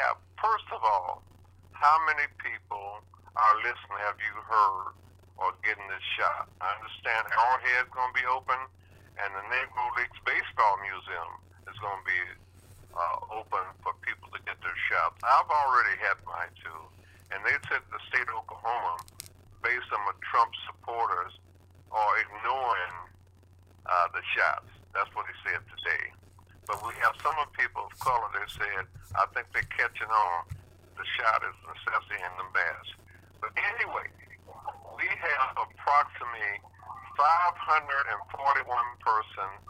have, first of all, how many people are listening have you heard or getting this shot? I understand Arrowhead's going to be open, and the Negro Leagues Baseball Museum is going to be uh, open for people to get their shots. I've already had mine too, and they said the state of Oklahoma, based on the Trump supporters, are ignoring uh, the shots. That's what he said today. But we have some of people of color that said, I think they're catching on. The shot is necessity in the mask. But anyway, we have approximately 541 persons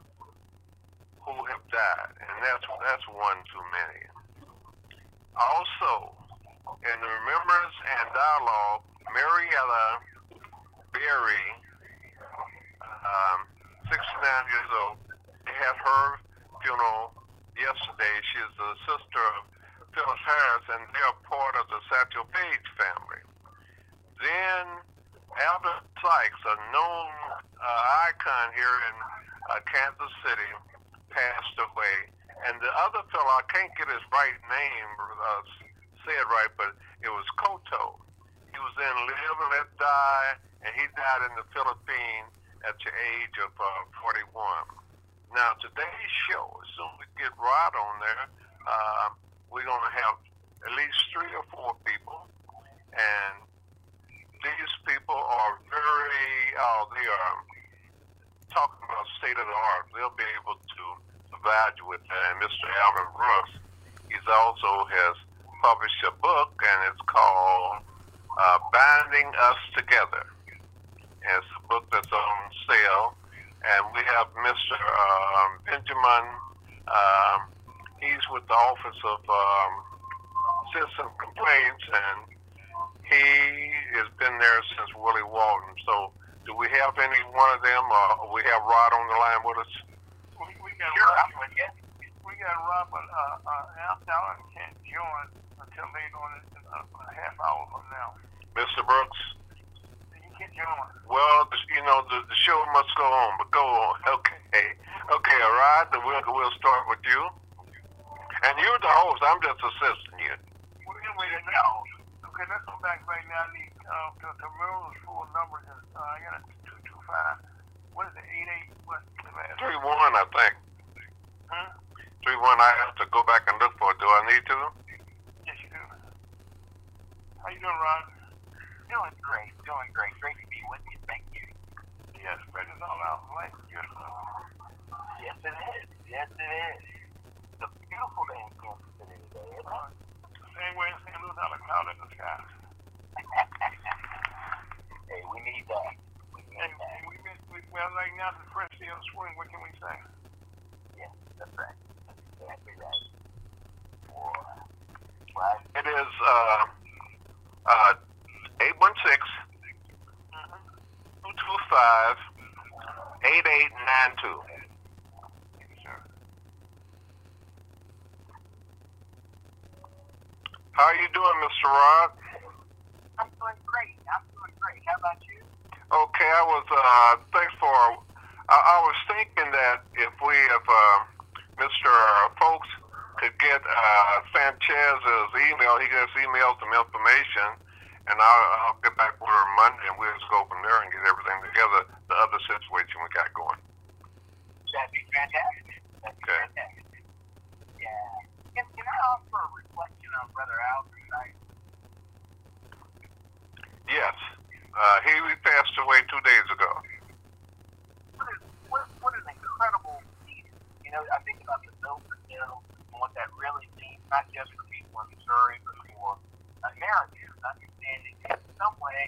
who have died, and that's that's one too many. Also, in the Remembrance and Dialogue, Mariella Berry, um, 69 years old, they had her funeral yesterday. She is the sister of Phyllis Harris, and they are part of the Satchel Paige family. Then Albert Sykes, a known uh, icon here in uh, Kansas City, passed away. And the other fellow, I can't get his right name uh, said right, but it was Kotto. He was in Live and Let Die, and he died in the Philippines at the age of uh, 41. Now, today's show, as soon as we get Rod on there, uh, we're going to have at least three or four people. And these people are very, oh, they are talking about state of the art. They'll be able to evaluate that. And Mr. Alvin Brooks, he's also has published a book, and it's called uh, Binding Us Together. And it's a book that's on sale. And we have Mr. Um, Bennekin. Um, he's with the Office of um, Citizen Complaints, and he has been there since Willie Walton. So, do we have any one of them? Or we have Rod on the line with us? We, we got sure, Rob. We got Rob, but uh, uh, Al Allen can't join until later on in uh, a half hour from now. Mr. Brooks. You. Well, you know the, the show must go on, but go on. Okay, okay, all right. Then we'll we'll start with you. And you're the host. I'm just assisting you. We're gonna wait now. Okay, let's go back right now. I need uh, to, to Merle's full numbers. Is, uh, I got a two two five. What is it? Eight eight. What? Three one, I think. Huh? Three one. I have to go back and look for it. Do I need to? Yes, you do. How you doing, Ron? Doing great. Doing great. Great to be with you. Thank you. Yes, spread is all out. Is beautiful. Yes, it is. Yes, it is. It's a beautiful day in Kansas City today, isn't it? Same way in St. Louis, not a cloud in the sky. hey, we need that. We need And, that. and we, miss, we, well, right now, the day of spring, what can we say? Yes, that's right. That's exactly right. Boy. Well, It is uh uh eight one six two two five eight eight nine two. Thank you, sir. How are you doing, Mr. Rod? I'm doing great. I'm doing great. How about you? Okay, I was uh thanks for I, I was thinking that if we if uh Mr. Folks could get uh Sanchez's email, he just emailed some information and I'll, I'll get back with her Monday and we'll just go from there and get everything together, the other situation we got going. That'd be fantastic. That'd be Okay. fantastic. Yeah. Can, can I offer a reflection on Brother Al's night? Yes. Uh he passed away two days ago. What, is, what, what an incredible leader. You know, I think about the bill for bill and what that really means, not just for people in Missouri, but for Americans, understanding that in some way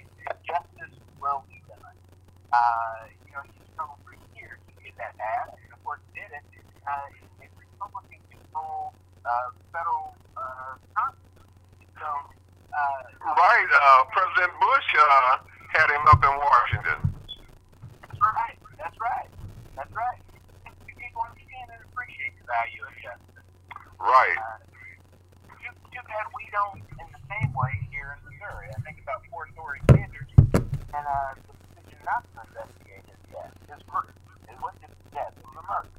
justice will be done. Uh, you know, he struggled for years to get that passed, and of course did it. Uh, in Republican controlled uh, federal uh, Congress. So, uh, Right, uh President Bush uh had him up in Washington. That's right. That's right. That's right. People understand and appreciate the value of justice. Right. Uh, too, too bad we don't in the same way Missouri. I think about four story standards and uh, the decision not to investigate it yet is proof. It wasn't just death; was a murder.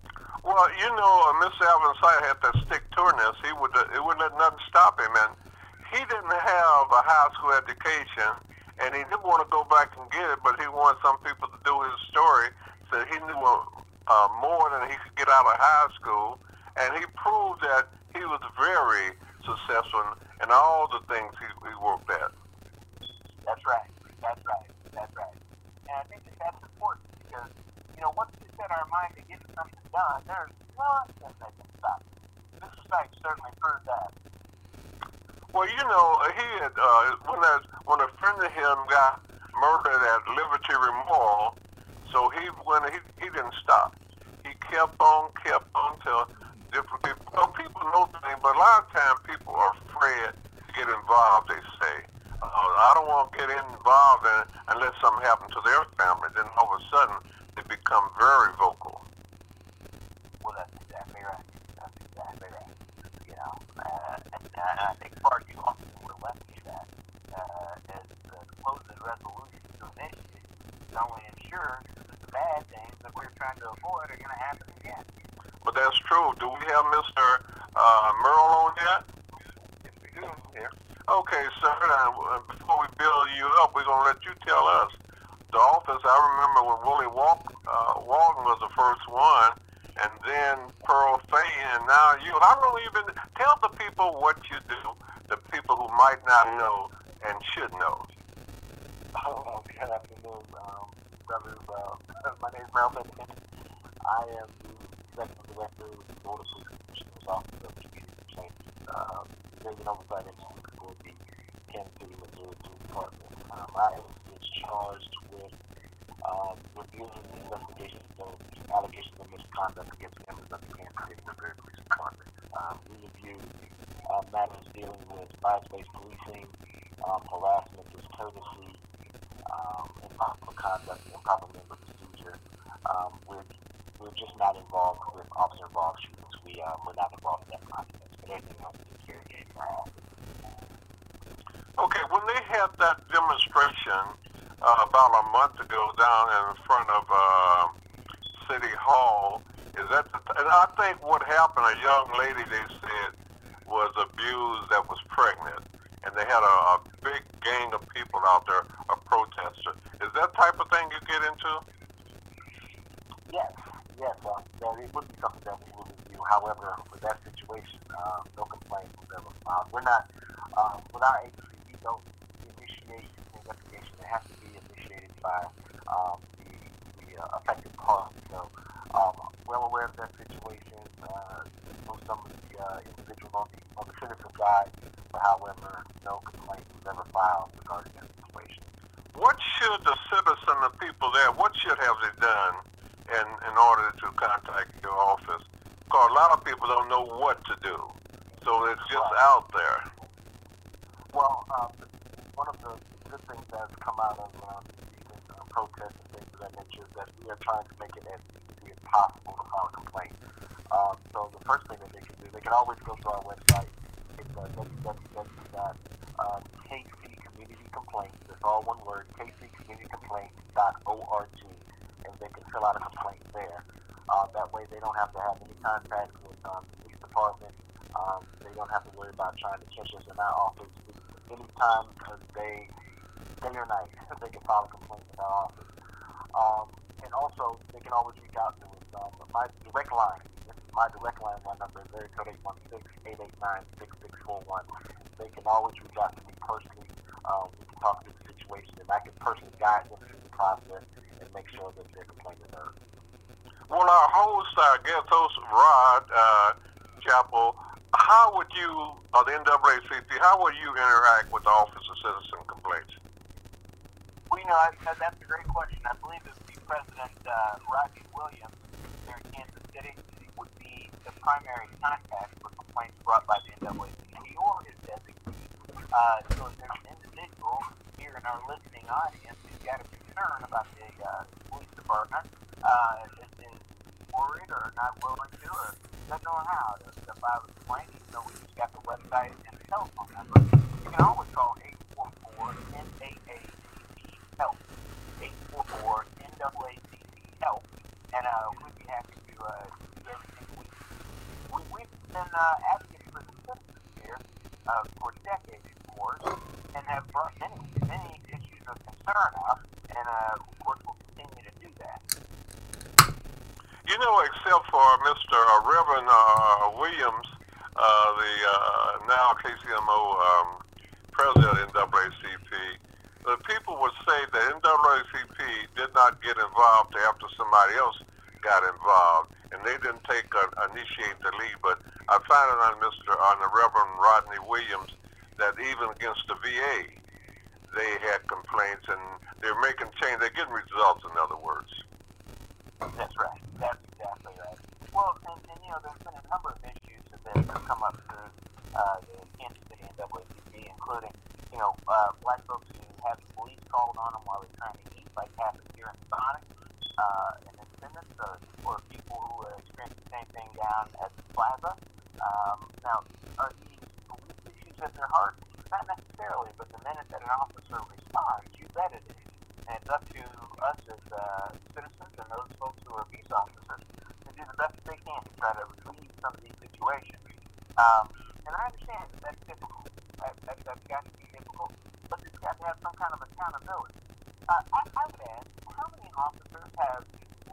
Well, you know, uh, Mr. Alvin Sykes had that stick tourness. He would uh, it wouldn't let nothing stop him, and he didn't have a high school education, and he didn't want to go back and get it, but he wanted some people to do his story, so he knew uh, more than he could get out of high school, and he proved that he was very successful in, in all the things he, he worked at. That's right. That's right. That's right. And I think that that's important because, you know, once we set our mind to getting something done, there's nothing that can stop it. Mr. Sykes certainly proved that. Well, you know, he had uh, when a when a friend of him got murdered at Liberty Memorial, so he when he he didn't stop. He kept on, kept on till different people. Well, people know things, but a lot of times people are afraid to get involved. They say, uh, "I don't want to get involved in it unless something happens to their family." Then all of a sudden, they become very vocal. Well, that's exactly right. That's exactly right. You know, uh, and, and I think far too often we're left to that uh, as the supposed resolution to an issue is only ensures that the bad things that we're trying to avoid are going to happen again. But that's true. Do we have Mr. Uh, Merle on yet? If we do, here. Okay, sir. Uh, before we build you up, we're gonna let you tell us the office. I remember when Willie Walk, uh, Walton was the first one, and then Pearl Fay, and now you. Have you been? Tell the people what you do. The people who might not know and should know. Oh, good afternoon, um, brothers. Uh, my name is Merle Bennekin. I am the executive director of the Board of Police Commissioners Office of Community Complaints. Uh, there's an oversight agency the Kansas City, Missouri Police Department. Um, I am charged with um, reviewing the investigation of allegations of misconduct against members of the Kansas City, Missouri Police Department. Um, we review uh, matters dealing with bias-based policing, um, harassment, discourtesy, um, improper conduct, improper member procedure. Um, we're we're just not involved with officer-involved shootings. We uh, we're not involved in that process. But everything else is carried in our office. Okay, when they had that demonstration uh, about a month ago down in front of uh, City Hall, is that? The, and I think what happened, a young lady they said was abused that was pregnant, and they had a, a big gang of people out there, a protester. Is that type of thing you get into? Yes, yes, uh, that it would be something that we would review. However, with that situation, uh, no complaint was ever filed. We're not, um, with our agency, we don't initiate an investigation. It has to be initiated by um, the, the uh, affected party. So, um, well aware of that situation. Uh, know some of the uh, individuals on the, on the citizen side, but however, no complaint was ever filed regarding that situation. What should the citizen, the people there, what should have they done in, in order to contact your office? Because a lot of people don't know what to do. So it's just Right. out there. Well, um, one of the good things that's come out of um, even uh, protests and things of that nature is that we are trying to make it as easy as possible to file a complaint. Um, so the first thing that they can do, they can always go to our website. It's uh, www.kccommunitycomplaints. It's all one word, kccommunitycomplaints.org, and they can fill out a complaint there. Uh, that way, they don't have to have any contact with um, the police department. Um, they don't have to worry about trying to catch us in our office. Anytime because they, day or night, they can file a complaint in our office. Um, and also, they can always reach out to us. Um, my direct line, this is my direct line, my number is area code 816-889-6641. They can always reach out to me personally. Um, we can talk through the situation, and I can personally guide them through the process and make sure that their complaint is heard. Well, our host, our guest host, Rod uh, Chapel, how would you, or the NAACP, how would you interact with the Office of Citizen Complaints? Well, you know, I, that's a great question. I believe that the President uh, Roger Williams here in Kansas City would be the primary contact for complaints brought by the NAACP or his designee. Uh, so if there's an individual here in our listening audience who's got a concern about the uh, police department, uh, is, is worried or not willing to or doesn't know how to, file a complaint, even though we just got the website and the telephone number, you can always call 844 NAACP help. 844 NAACP help, and uh, we'd be happy to uh, do everything we we, we've been uh, advocating for the citizens here uh, for decades, of course, and have brought many, many issues of concern up, and uh, of course we'll continue to do that. You know, except for Mr. Uh, Reverend uh, Williams, uh, the uh, now KCMO um, president in NAACP, the people would say that NAACP did not get involved after somebody else got involved, and they didn't take uh, initiate the lead. But I found it on Mr. on the Reverend Rodney Williams that even against the VA, they had complaints, and they're making change. They're getting results, in other words. That's right. That's exactly right. Well, and, and you know, there's been a number of issues that have come up through uh, the Kansas City NAACP, including, you know, uh, black folks who have the police called on them while they're trying to eat, like happened here in Sonic, uh, in Independence, or, or people who are experiencing the same thing down at the plaza. Um, now, are these police issues at their heart? Not necessarily, but the minute that an officer responds, you bet it is. And it's up to us as uh, citizens and those folks who are peace officers to do the best they can to try to relieve some of these situations. Um, and I understand that that's difficult. That, that, that's got to be difficult, but it's got to have some kind of accountability. Uh, I, I would ask, how many officers have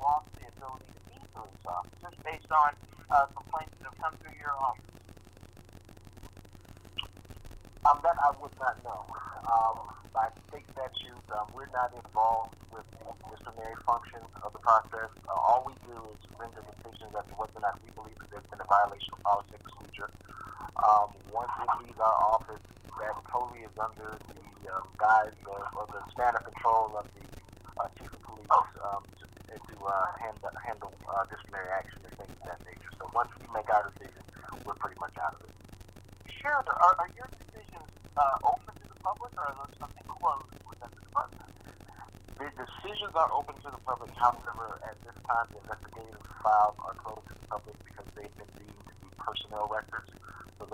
lost the ability to be police officers based on uh, complaints that have come through your office? Um, that I would not know. Um, by state statute, um, we're not involved with the disciplinary function of the process. Uh, all we do is render decisions as to whether or not we believe that there's been a violation of policy procedure. Um, once it leaves our office, that totally is under the um, guise of, of the span of control of the uh, chief of police um, to, to uh, handle, handle uh, disciplinary action and things of that nature. So once we make our decision, we're pretty much out of it. Sure. Are, are your decisions uh, open to the public, or are those something closed within the department? The decisions are open to the public. However, at this time, the investigative files are closed to the public because they've been deemed to be personnel records.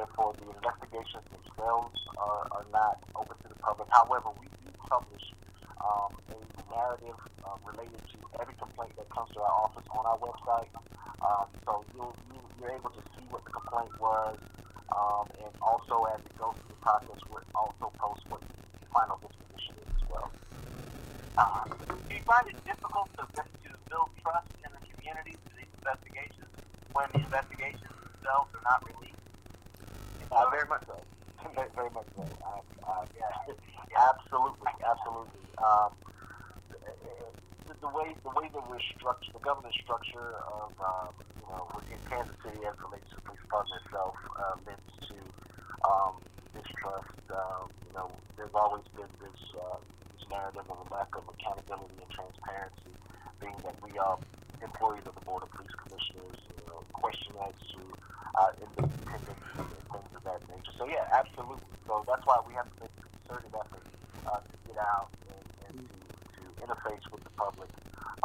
Therefore, the investigations themselves are, are not open to the public. However, we do publish um, a narrative uh, related to every complaint that comes to our office on our website. Um, so you'll, you, you're able to see what the complaint was, um, and also as it goes through the process, we'll also post what the final disposition is as well. Uh, do you find it difficult to, to build trust in the community through these investigations when the investigations themselves are not? Uh, very much so. very, very much so. Uh, uh, yeah. absolutely, absolutely. Um, the, the way the way that we're structured, the governance structure of um, you know in Kansas City as relates to police department itself uh, lends to um, distrust. Um, you know, there's always been this, uh, this narrative of a lack of accountability and transparency, being that we are employees of the Board of Police Commissioners. You know, question as to uh, independence and things of that nature. So yeah, absolutely. So that's why we have to make a concerted effort uh, to get out and, and to, to interface with the public,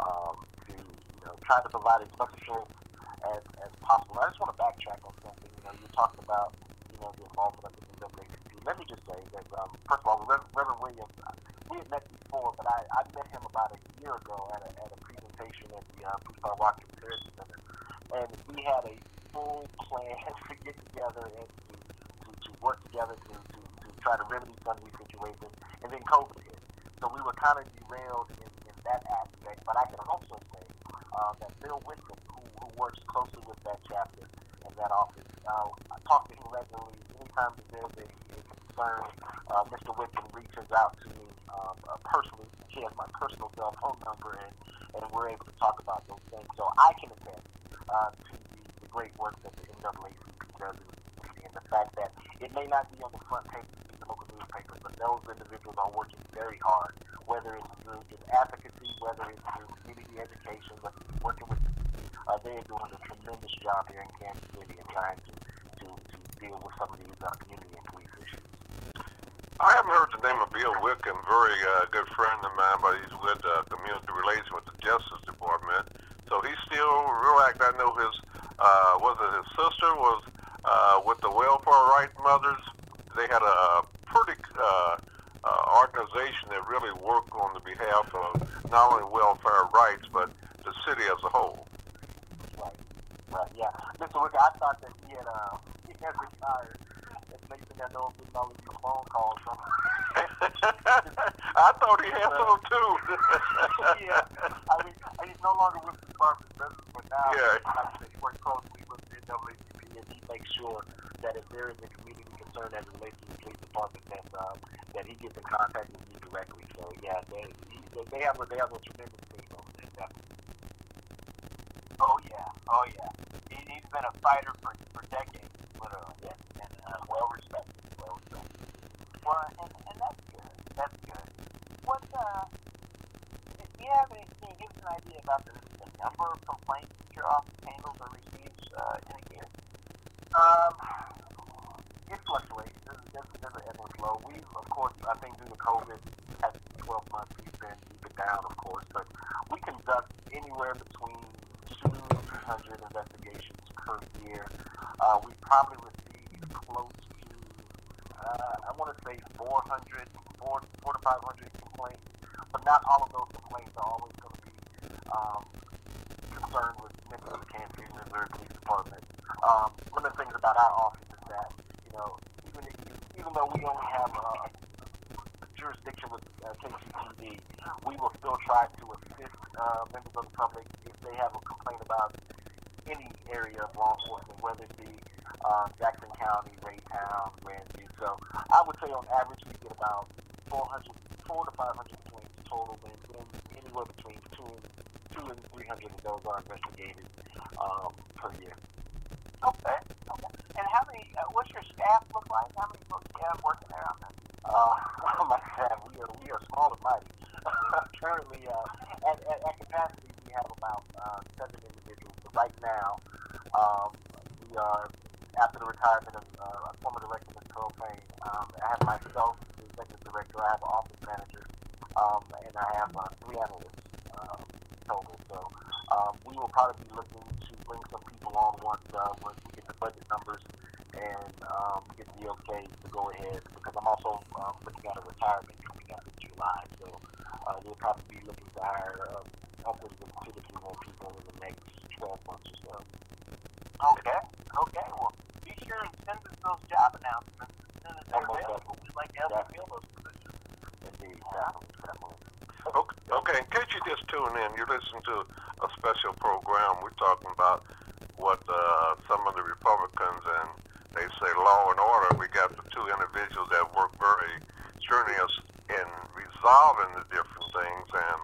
um, to you know try to provide as much assurance as, as possible. I just want to backtrack on something. You know, you're about you know the involvement of the NAACP. Let me just say that um, first of all, Reverend, Williams, we had met before, but I, I met him about a year ago at a, at a presentation at the uh, Fire Rocket Comparison Center, and we had a full plan to get together and to, to, to work together to, to, to try to remedy some of these situations, and then COVID hit. So we were kind of derailed in, in that aspect, but I can also say uh, that Bill Whitcomb, who, who works closely with that chapter and that office, uh, I talk to him regularly. Anytime that there's a, a concern, uh, Mr. Whitcomb reaches out to me um, uh, personally. He has my personal cell phone number, and, and we're able to talk about those things. So I can attest uh, great work that the NAACP does and the fact that it may not be on the front page of the local newspapers, but those individuals are working very hard, whether it's through just advocacy, whether it's through community education, whether working with the uh, they are doing a tremendous job here in Kansas City and trying to, to, to deal with some of these uh, community and police issues. I haven't heard the name of Bill Wickham, very uh, good friend of mine, but he's with uh, community relations with the Justice Department. So he's still real active. I know his, uh, was it his sister was uh, with the Welfare Right Mothers. They had a pretty uh, uh, organization that really worked on the behalf of not only welfare rights, but the city as a whole. Right, right, yeah. Mr. Wicker, I thought that he had, uh, he had retired. Next thing I know, I'm all of these phone calls from him. I thought he had some too. yeah, I mean, he's no longer with the Department of Business, but now Yeah. like I said, he works closely with the NAACP, and he makes sure that if there is a community concern as it relates to the police department, that uh, that he gets in contact with me directly. So yeah, they they, they have a they have a tremendous team over there. Definitely. Oh yeah, oh yeah. He, he's been a fighter for, for decades, literally, Yeah. and uh, well respected, well respected. Well, and, and that's good. That's good. What uh, do you have any? Can you give us an idea about the, the number of complaints that your office handles or receives uh, in a year? Um, it fluctuates. There's, there's, there's an ebb and flow. We, of course, I think due to COVID, past 12 months, we've been, been down, of course, but we conduct anywhere between two and 300 investigations per year. Uh, we probably receive close to, uh, I want to say 400, 4, 4 to 500 complaints, but not all of those complaints are always going to be um, concerned with members of the Kansas City, Missouri Police Department. Um, one of the things about our office is that, you know, even if, even though we only have uh, a jurisdiction with uh, KCPD, we will still try to assist uh, members of the public if they have a complaint about any area of law enforcement, whether it be uh, Jackson County, Raytown, Grandview. So I would say on average we get about 400, 4 to 500 complaints total, and then anywhere between two and two and 300 of those are investigated um, per year. Okay. Okay. And how many? Uh, what's your staff look like? How many folks do you have working there on this? Uh, my God, we are we are small and mighty. Currently, uh, at, at, at capacity, we have about uh, seven individuals. But right now, um, we are after the retirement of uh, former director Mr. Pearl Payne. Um, I have myself, as the executive director. I have an office manager, um, and I have uh, three analysts total. So um, we will probably be looking to bring some people on once uh, once we get the budget numbers and um, get the okay to go ahead because I'm also um, looking at a retirement coming up in July. So uh, we'll probably be looking to hire uh, upwards of two to three more people in the next 12 months or so. Okay. Okay. Well, be sure and send us those job announcements as soon as they're available. We'd like to help you fill those positions. Indeed, definitely, definitely. Okay, okay, in case you just tune in, you're listening to a special program. We're talking about what uh, some of the Republicans and they say law and order. We got the two individuals that work very strenuous in resolving the different things, and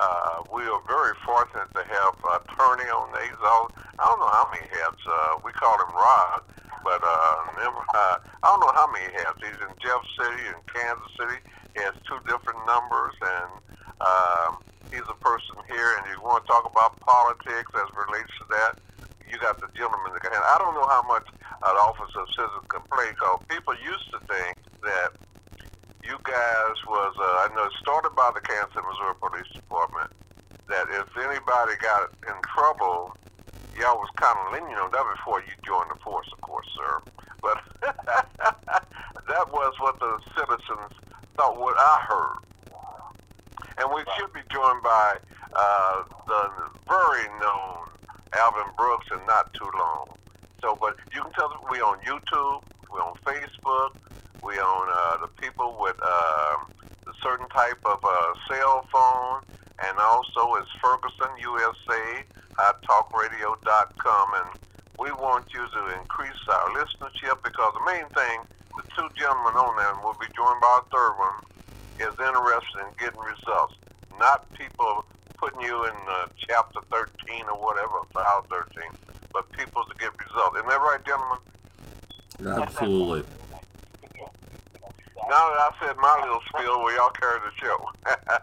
uh, we are very fortunate to have attorney on these. All I don't know how many heads. Uh, we call him Rod, but uh, never, uh, I don't know how many heads. He's in Jeff City and Kansas City. He has two different numbers, and um, he's a person here. And you want to talk about politics as it relates to that? You got the gentleman. that can- And I don't know how much an office of citizen can play. Because people used to think that you guys was, uh, I know, it started by the Kansas Missouri Police Department. That if anybody got in trouble, y'all was kind of lenient on that before you joined the force, of course, sir. But that was what the citizens thought. What I heard, and we should be joined by uh, the very known Alvin Brooks in not too long. So, but you can tell we on YouTube, we on Facebook, we on uh, the people with uh, certain type of uh, cell phone, and also it's Ferguson USA, HotTalkRadio.com, and we want you to increase our listenership because the main thing, the two gentlemen on there, and we'll be joined by a third one, is interested in getting results, not people putting you in uh, chapter 13 or whatever, file 13, but people to get results. Isn't that right, gentlemen? Absolutely. Now that I said my little spiel, well, y'all carry the show. the,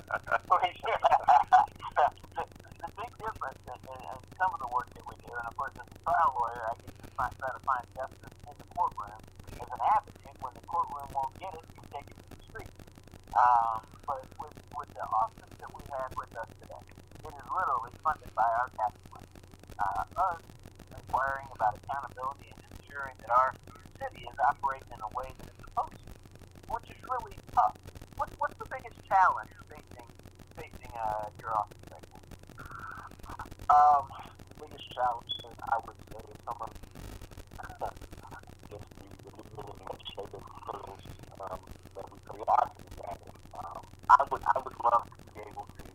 big difference in, in, some of the work that we do, and of course, as a trial lawyer, I get to find, try to find justice in the courtroom. As an advocate, when the courtroom won't get it, you take it to the street. Um, but with, with the office that we have with us today, it is literally funded by our tax money. Uh, us inquiring about accountability and ensuring that our city is operating in a way that it's supposed to, which is really tough. What, what's the biggest challenge facing facing uh, your office? Um, biggest challenge, I would say, is some of just the, the legislative hurdles um, that we obviously that. Um, I would I would love to be able to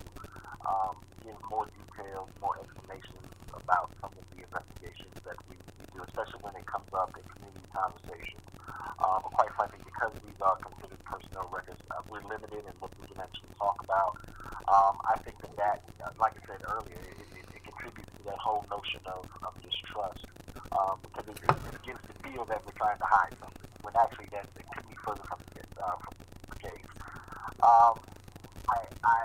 um, give more details, more explanations about some of the investigations that we do, especially when it comes up in community conversations. But quite frankly, because these are considered personnel records, uh, we're limited in what we can actually talk about. Um, I think that that, uh, like I said earlier, it, it, it contributes to that whole notion of, of distrust um, because it, it gives the feel that we're trying to hide something when actually that it could be further from the, uh, from the case. Um, I, I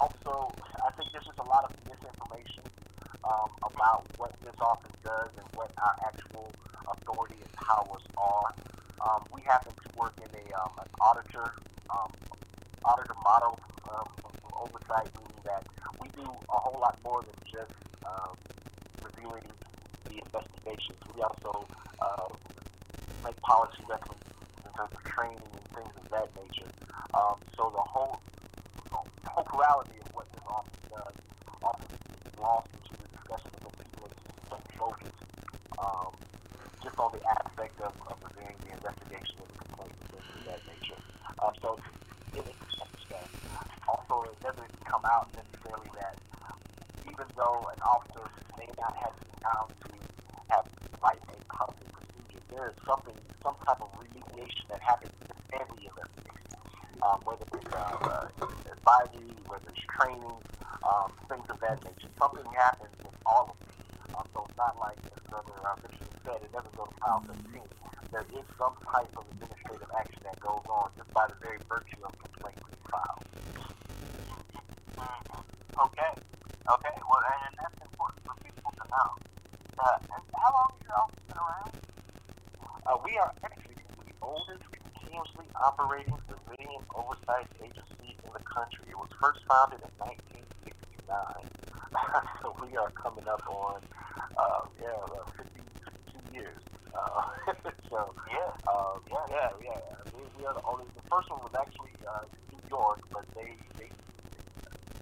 also I think there's just a lot of misinformation um, about what this office does and what our actual authority and powers are. Um, we happen to work in a um, an auditor um, auditor model um, oversight, meaning that we do a whole lot more than just um, reviewing the investigations. We also uh, make policy recommendations in terms of training and things of that nature. Um, so the whole the whole plurality of what this office does often is lost into the discussion because people are so focused um, on the aspect of, of reviewing the investigation and the complaints and things of that nature. Um, so it, it, also it doesn't come out necessarily that even though an officer may not have the time to have write a policy procedure, there is something, some type of remediation that happens in every investigation, um, whether it's uh, uh, advisory, whether it's training, um, things of that nature. Something happens in all of them. Um, so it's not like, as Brother uh, Richard said, it doesn't go to 15. There is some type of administrative action that goes on just by the very virtue of complaint being filed. Okay. Okay. Well, and that's important for people to know. Uh, and how long has your office been around? Uh, we are actually the oldest continuously operating civilian oversight agency in the country. It was first founded in 1969. so we are coming up on, uh, yeah, uh, 50, 52 years. Uh, so, Yeah. uh, yeah, yeah, yeah. We, we are the oldest. The first one was actually uh, New York, but they, they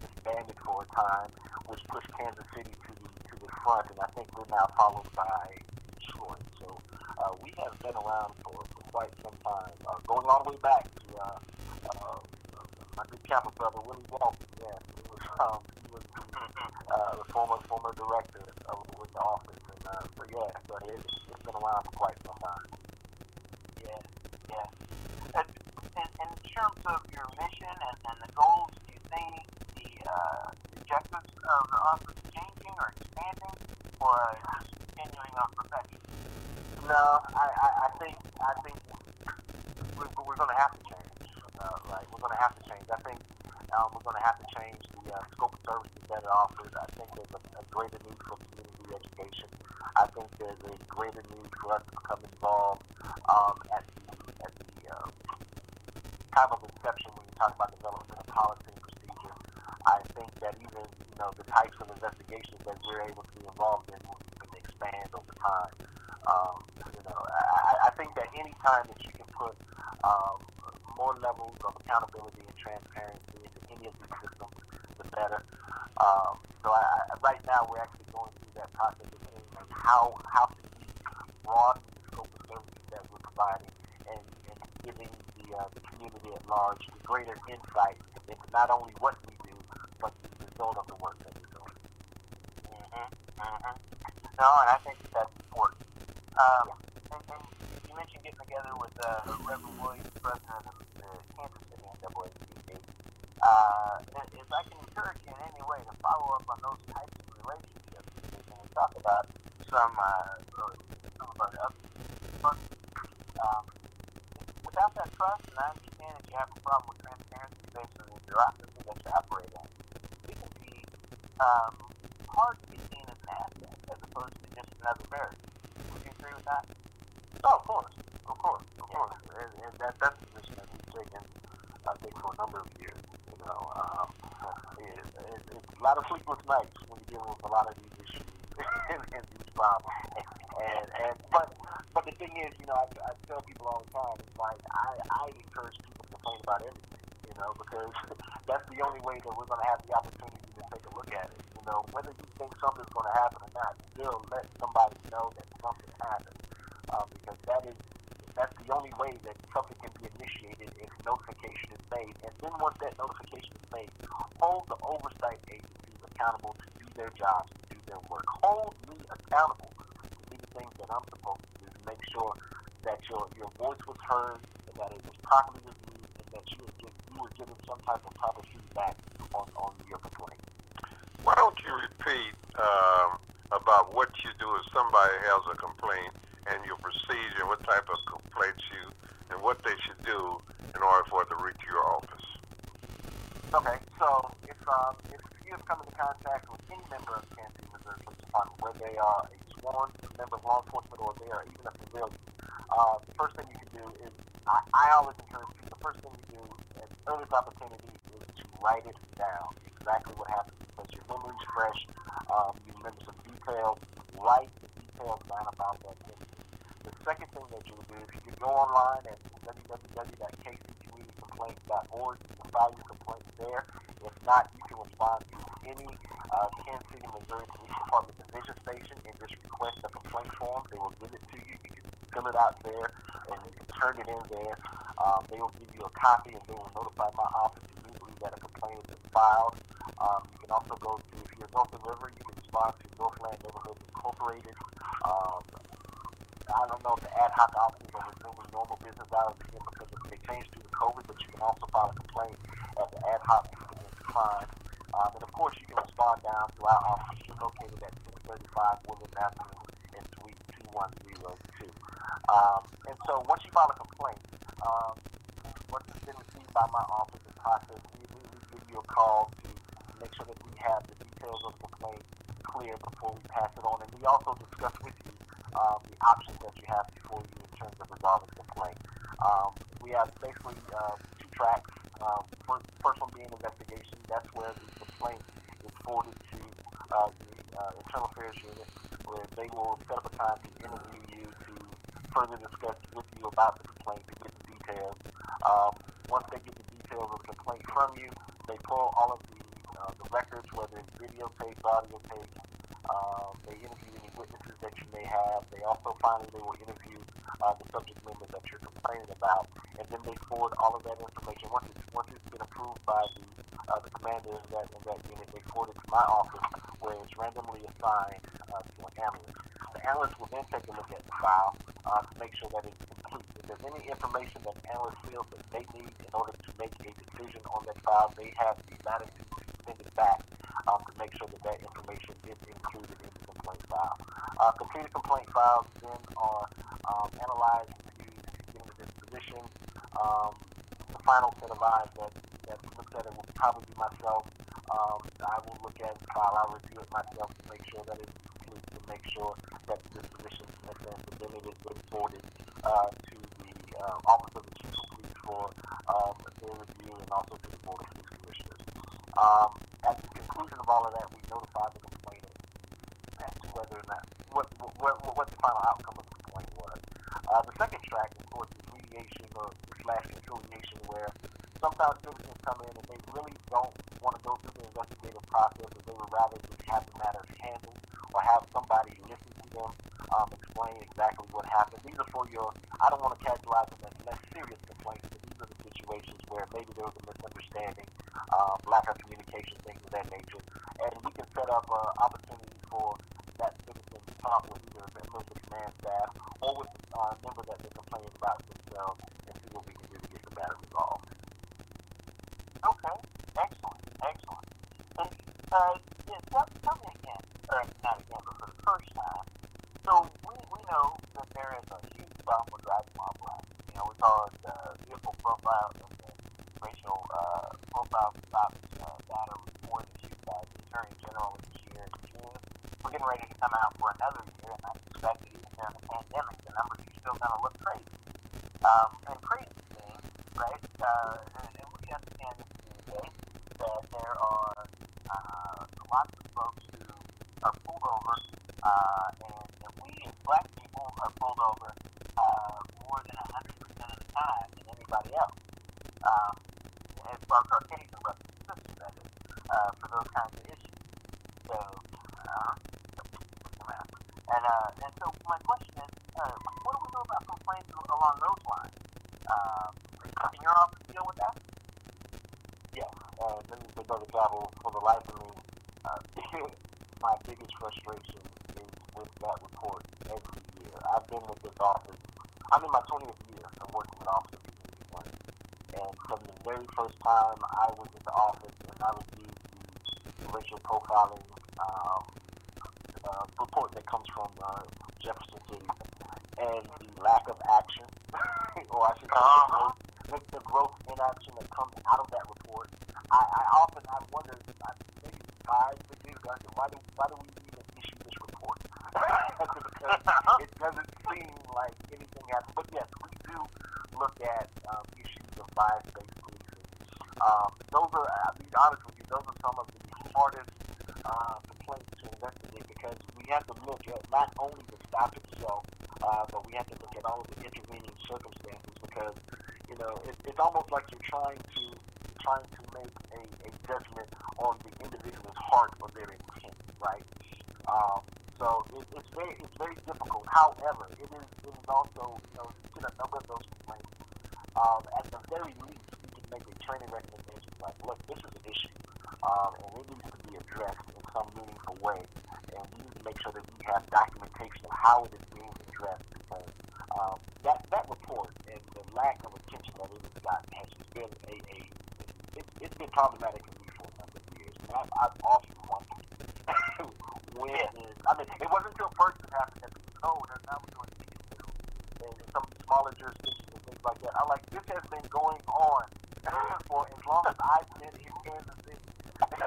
disbanded for a time, which pushed Kansas City to the to the front, and I think we're now followed by Detroit. So uh, we have been around for, for quite some time, uh, going all the way back to uh, uh, my good Kappa brother Willie Walton. Yeah, he was um, he was the, uh, the former former director of with the office, uh, so yeah, so it, it's been around for quite some time. Yeah. Yeah. And, and in terms of your mission and, and the goals, do you think the uh, objectives of the office changing or expanding, or just continuing on perfection? No, I, I, I think I think we're, we're going to have to change. Uh, right, we're going to have to change. I think um, we're going to have to change the uh, scope of services that are offered. I think there's a, a greater need for community education. I think there's a greater need for us to become involved um, at the at the uh, time of inception when you talk about development of policy and procedure. I think that even you know the types of investigations that we're able to be involved in will expand over time. Um, you know, I, I think that any time that you can put um, more levels of accountability and transparency into any of these systems, the better. Um, so I, I, right now we're actually going through that process of seeing like how how can we broaden the scope of services that we're providing and, and giving the uh, the community at large the greater insight into not only what we do but the result of the work that we're doing. Mm-hmm. Mm-hmm. No, and I think that's important. Um, and, and you mentioned getting together with uh, Reverend Williams, president of the Kansas City NAACP. Uh, if I can encourage you in any way to follow up on those types of relationships, and we talk about some, uh, some of our other um, without that trust, and I understand that you have a problem with transparency based on the bureaucracy that you operate in, we can be um, hard to be seen as an asset as opposed to just another barrier. Would you agree with that? Oh, of course, of course, of course, and, and that that's a position that we've taken, I think, for a number of years. You know, um, it, it, it's a lot of sleepless nights when you're dealing with a lot of these issues and, and these. And and but but the thing is, you know, I, I tell people all the time, like I I encourage people to complain about everything. You know, because that's the only way that we're going to have the opportunity to take a look at it. You know, whether you think something's going to happen or not, still let somebody know that something happened uh, because that is that's the only way that something can be initiated if notification is made. And then once that notification is made, hold the oversight agencies accountable to do their jobs, their work. Hold me accountable to do the things that I'm supposed to do to make sure that your your voice was heard, and that it was properly reviewed, and that you were, given, you were given some type of proper feedback on, on your complaint. Why don't you repeat um, about what you do if somebody has a complaint and your procedure, what type of complaints you, and what they should do in order for it to reach your office? Okay, so if um, if you have come into contact with any member of the Kansas City, Police whether they are a sworn member of law enforcement or they are even a civilian, uh, the first thing you can do is I, I always encourage people. The first thing you do at the earliest opportunity is to write it down exactly what happened because your memory's fresh. Um, you remember some details. Write the details down about that incident. The second thing that you would do is you can go online at www.kcqecomplaints.org. You can file your complaint there. If not, you respond to any uh, Kansas City, Missouri Police Department division station and just request a complaint form. They will give it to you. You can fill it out there and you can turn it in there. Um, they will give you a copy and they will notify my office immediately that a complaint has been filed. Um, you can also go to, if you're North River, you can respond to Northland Neighborhoods Incorporated. Um, I don't know if the ad hoc offices are resuming normal business hours again because they changed due to COVID, but you can also file a complaint at the ad hoc crime. Um, and of course, you can respond down to our office. Located at 635 Woodland Avenue in Suite 2102. Um, and so once you file a complaint, um, once it's been received by my office and processed, we immediately give you a call to make sure that we have the details of the complaint clear before we pass it on. And we also discuss with you um, the options that you have before you in terms of resolving the complaint. Um, we have basically uh, two tracks. Um, first, first one being investigation. That's where the forwarded to uh, the uh, Internal Affairs Unit, where they will set up a time to interview you to further discuss with you about the complaint to get the details. Um, once they get the details of the complaint from you, they pull all of the, uh, the records, whether it's videotape, audio tape. Um, they interview any witnesses that you may have. They also finally they will interview uh, the subject member that you're complaining about, and then they forward all of that information. Once it's once it's been approved by the uh, the commander in that in that unit, they forward it to my office, where it's randomly assigned uh, to an analyst. The analyst will then take a look at the file uh, to make sure that it's complete. If there's any information that the analyst feels that they need in order to make a decision on that file, they have the latitude to send it back um, to make sure that that information is included in the complaint file. Uh, completed complaint files then are um, analyzed to get into disposition. Um, the final set of eyes that, that looks at it will probably be myself. Um, I will look at the file, I'll review it myself to make sure that it's complete, to make sure that the disposition makes sense, and then it is then uh, to the uh, Office of the Chief of Police for um, their review and also to the Board of Police Commissioners. Um, at the conclusion of all of that, we notify the whether or not what what, what the final outcome of the complaint was. Uh, the second track, of course, is mediation or slash conciliation, where sometimes citizens come in and they really don't want to go through the investigative process, or they would rather just have the matter handled or have somebody listen to them, um, explain exactly what happened. These are for your, I don't want to categorize them as less serious complaints, but these are the situations where maybe there was a misunderstanding, um, lack of communication, things of that nature. And we can set up uh, opportunities for that citizen to talk with either a member of the command staff or with a uh, member that they're complaining about themselves and see what we can do to get the matter resolved. Okay, excellent, excellent. And uh, yeah, tell, tell me again, or not again, but for the first time. So we, we know that there is a huge problem with driving while black. You know, we call it uh, vehicle profile and the racial uh, stops uh, data report issued by the Attorney General each year in June. We're getting ready to come out for another year, and I suspect even during the pandemic, the numbers are still going to look crazy. Um, and crazy thing, right? Uh, and, and we understand this today that there are uh, lots of folks who are pulled over, uh, and, and we as black people are pulled over uh, more than 100% of the time than anybody else. Um, as far as case and system, that is, uh, for those kinds of issues. So, uh, and, uh, and so my question is, uh, what do we do about complaints along those lines? Uh, can your office deal with that? Yeah, uh, let me take over travel for the life of me. Uh, my biggest frustration is with that report every year. I've been with this office. I'm in my 20th year of working with Office And from the very first time I was in the office and I reviewed the racial profiling um, uh, report that comes from uh, Jefferson City and the lack of action, or I should say, uh-huh. the, the growth in action that comes out of that report. I, I often I wonder, I maybe tired with these guys. Why do why do we even issue this report? because it doesn't seem like anything happens. But yes, we do look at um, issues of bias-based policing. Um, those are, I'll be honest with you, those are some of the hardest uh, complaints to investigate because we have to look at not only the stop itself, uh, but we all of the intervening circumstances because, you know, it, it's almost like you're trying to trying to make a, a judgment on the individual's heart or their intent, right? Um, so it, it's very it's very difficult. However, it is it is also you know to a number of those complaints. Um, at the very least, we can make a training recommendation like, look, this is an issue, um, and it needs to be addressed in some meaningful way, and we need to make sure that we have documentation of how it is being addressed because um, that that report and the lack of attention that it has gotten has been a, a it, it's been problematic for me for a number of years. And I've, I've often wondered when is, I mean, it wasn't until first it happened that people know that now we're doing and some of smaller jurisdictions and things like that. I'm like, this has been going on for as long as I've been in Kansas City.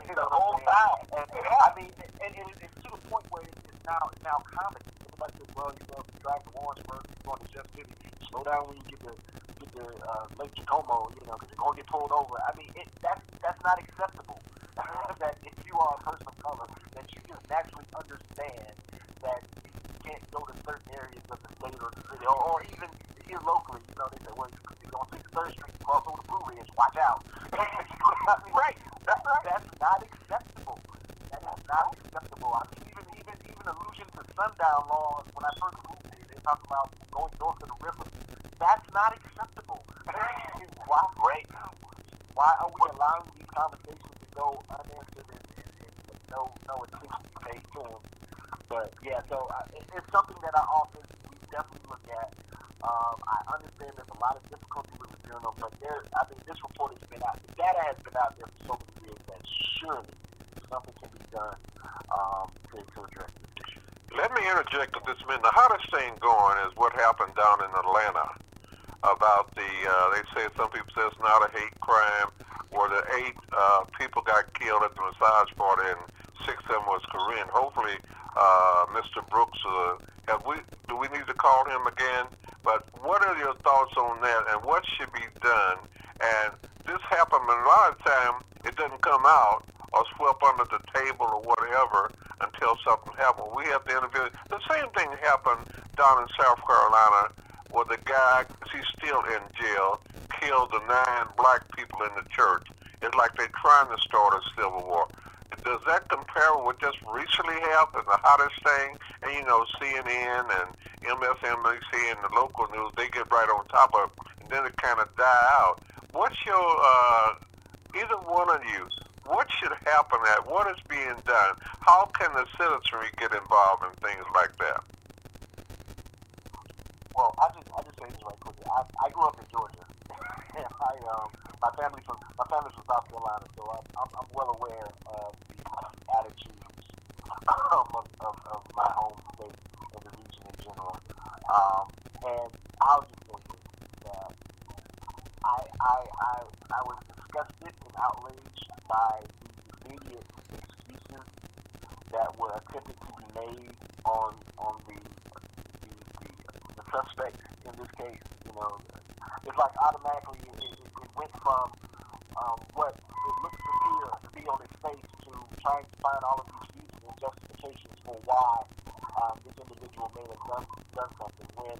you know, the whole time. And, and I mean, and, and it's to the point where it's, now it's now common. Everybody says, well, you know, if you drive to Warrensburg, you're going to Jeff City. Slow down when you get to get to uh, Lake Jacomo, you know, because you're going to get pulled over. I mean, it, that's that's not acceptable. that if you are a person of color, that you just naturally understand that you can't go to certain areas of the state or the city, or, or even here locally, you know, they say, well, you're on 63rd Street, cross over the Blue Ridge, watch out. Right. That's, that's not acceptable. That is not acceptable. I mean, even even even allusion to sundown laws. When I first moved here, they talk about going north of the river. That's not acceptable. Why? Great. Why are we allowing these conversations to go unanswered and, and, and no no attention paid to them? But yeah, so uh, it, it's something that our office we definitely look at. Um, I understand there's a lot of difficulty with reviewing them, but there, I think this report has been out. The data has been out there for so many years that surely something can be done um, to, to address this issue. Me at this minute. The hottest thing going is what happened down in Atlanta about the, uh, they say some people say it's not a hate crime, where the eight uh, people got killed at the massage party and six of them was Korean. Hopefully, uh, Mr. Brooks, uh, have we, do we need to call him again? But what are your thoughts on that and what should be done? And this happened a lot of time, it doesn't come out or swept under the table or whatever until something happened. We have to interview. The same thing happened down in South Carolina where the guy, he's still in jail, killed the nine black people in the church. It's like they're trying to start a civil war. Does that compare with just recently happened, the hottest thing? And you know, CNN and MSNBC and the local news, they get right on top of it, and then it kind of die out. What's your, uh, either one of you, what should happen at, what is being done? How can the citizenry get involved in things like that? Well, I just I just say this right quickly. I, I grew up in Georgia. I um my family's from my family's from South Carolina, so I'm I'm, I'm well aware of the attitudes of, of, of my home state and the region in general. Um, and I'll just say this, that I I I I was disgusted and outraged by the immediate excuses that were attempted to be made on on the the the suspect in this case. You know, it's like automatically it, it, it went from um, what it looks to be, to be on its face to trying to find all of these reasons and justifications for why um, this individual may have done, done something when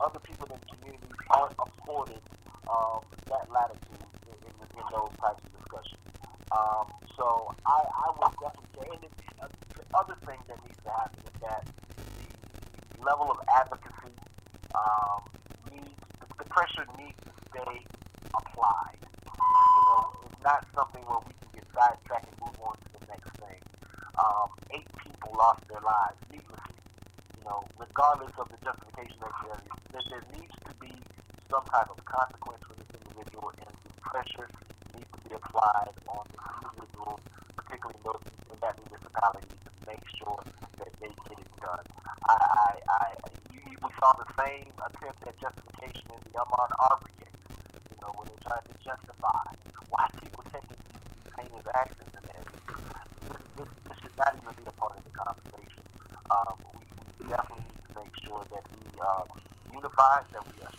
other people in the community aren't afforded um, that latitude in, in, in those types of discussions. Um, so I, I would definitely say, and the, the other thing that needs to happen is that the level of advocacy um, needs the, the pressure needs to stay applied. You know, it's not something where we can get sidetracked and move on to the next thing. Um, eight people lost their lives needlessly. You know, regardless of the justification that there, there needs to be some type of consequence for this individual, and the pressure needs to be applied on the individual, particularly those in that municipality, to make sure that they get it done. I, I, I you, we saw the same attempt at justification in the Ahmaud Arbery case. You know, when they tried to justify why people taking these heinous actions, and then this, this, this should not even be a part of the conversation. Um, we, we definitely need to make sure that we are unified, that we are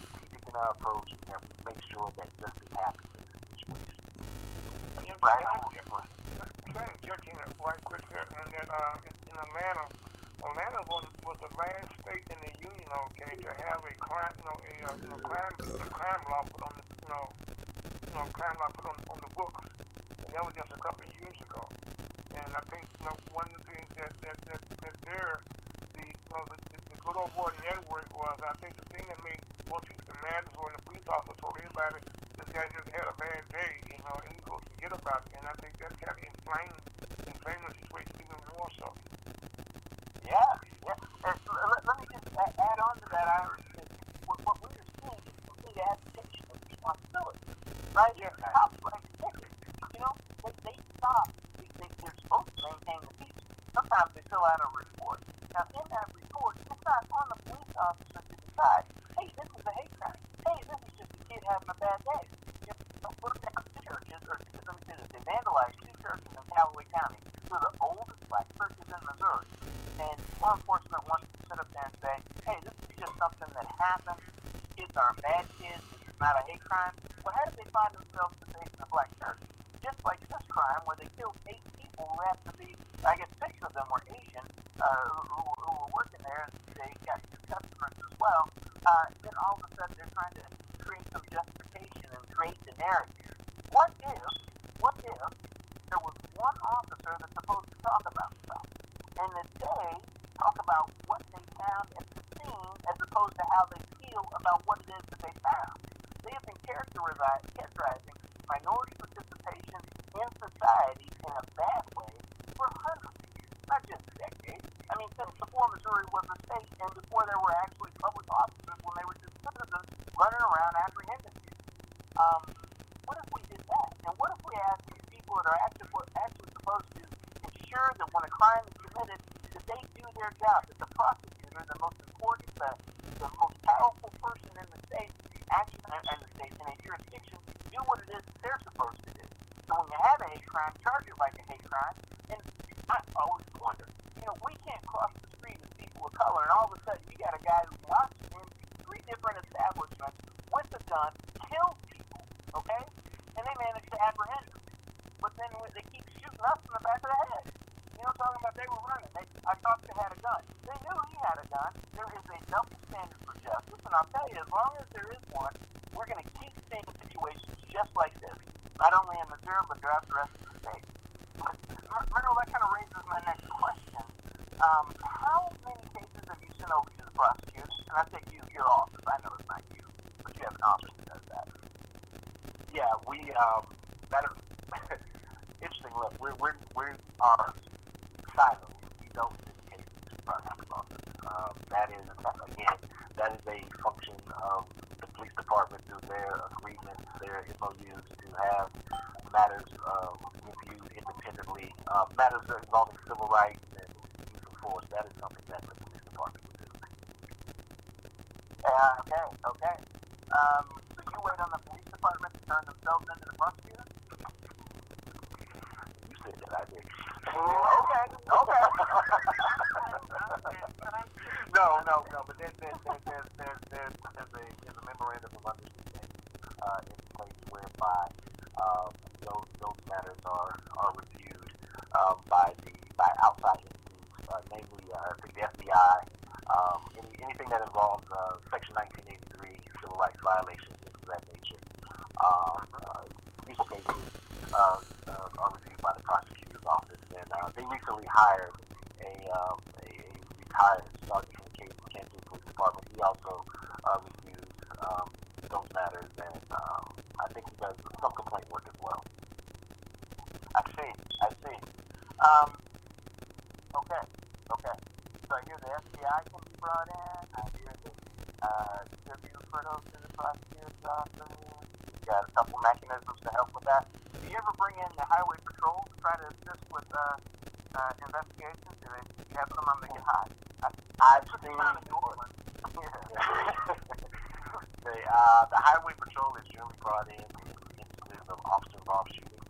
our approach, and make sure that justice happens in this situation. Right? To check in right quick here, and then uh, in Atlanta, Atlanta was, was the last state in the union, okay, to have a crime, you know, a, uh, you know, crime, a crime law put on the, you know, you know, crime law put on, on the books, and that was just a couple of years ago. And I think, you know, one of the things that that that, that there, the, you know, the, the good old boy network was, I think the thing that made most people mad is when the police officer told everybody this guy just had a bad day, you know, and he goes forget about it. And I think that kind of inflamed, inflamed the situation even more so. Yeah, yeah. And let, let me just add, add on to that, Irish. What, what we are seeing is complete abdication of responsibility, right? Yeah. Cops like tickets, you know, they, they stop. They, they, they're supposed to maintain the peace. Sometimes they fill out a report. Now, in that report, it's not on the police officer to decide, hey, this is a hate crime. Hey, this is just a kid having a bad day. You know, put down two churches, or let me say this, they vandalized two churches in Callaway County, of the oldest black churches in Missouri and law enforcement wants to sit up there and say, hey, this is just something that happened. Kids are bad kids. This is not a hate crime. Well, how did they find themselves facing a black church? Just like this crime where they killed eight people who happened to be, I guess six of them were Asian, uh, who, who were working there, they got two customers as well. Uh, then all of a sudden they're trying to create some justification and create the narrative. What if, what if there was one officer that's supposed to talk about stuff? and that they talk about what they found at the scene as opposed to how they feel about what it is that they found. They have been characterizing minority participation in society in a bad way for hundreds of years, not just decades. I mean, since before Missouri was a state and before there were actually public officers when they were just citizens running around apprehending people. Um, what if we did that? And what if we asked these people that are actually, actually supposed to ensure that when a crime is committed, that they do their job, that the prosecutor, the most important, the, the most powerful person in the state, actually, and, and the state in a jurisdiction, do what it is that they're supposed to do. So when you have a hate crime, charge it like a hate crime. And I always wonder, you know, we can't cross the street as people of color, and all of a sudden you got a guy who walks in three different establishments with a gun, kills people, okay, and they manage to apprehend him. But then they keep shooting us in the back of the head. You know, talking about they were running. They, I thought they had a gun. They knew he had a gun. There is a double standard for justice, and I'll tell you, as long one, we're going to keep seeing situations just like this, not only in Missouri, but throughout the rest of the state. But, Myrtle, that kind of raises my next question. Um, how many cases have you sent over to the prosecutors? And I think you, your office. I know it's not you, but you have an office that does that. Yeah, we um, that interesting. Look, we're we're we are silent. We don't indicate to the prosecutor's. Um, that is again, that is a function of police department through their agreements, their MOUs to have matters uh, reviewed independently. Uh, matters involving civil rights and use of force. That is something that the police department would do. Yeah, okay, okay. Um, so you wait on the police department to turn themselves into the prosecutor? You said that I did. Okay, okay. no, no, no. But there's there's there's there's there's, there's, there's, a, there's a memorandum of understanding uh, in place whereby um, those those matters are are reviewed um, by the by outside entities, uh, namely uh, the FBI. Um, any, anything that involves uh, Section 1983 civil rights violations of that nature. Um, uh, these cases uh, uh, are reviewed by the prosecutor's office, and uh, they recently hired a, um, a, retired sergeant from the Kansas Police Department. He also uh, reviews um, those matters, and um, I think he does work as well. I see. I see. Um, okay. Okay. So I hear the FBI can be brought in. I hear that uh, be referred over to the prosecutor's office. You've got a couple mechanisms to help with that. Do you ever bring in the highway patrol to try to assist with uh, uh, investigations? Do they do you have some on the high? I've seen them out in New Orleans. the uh, the highway patrol is generally brought in of officer involved shootings.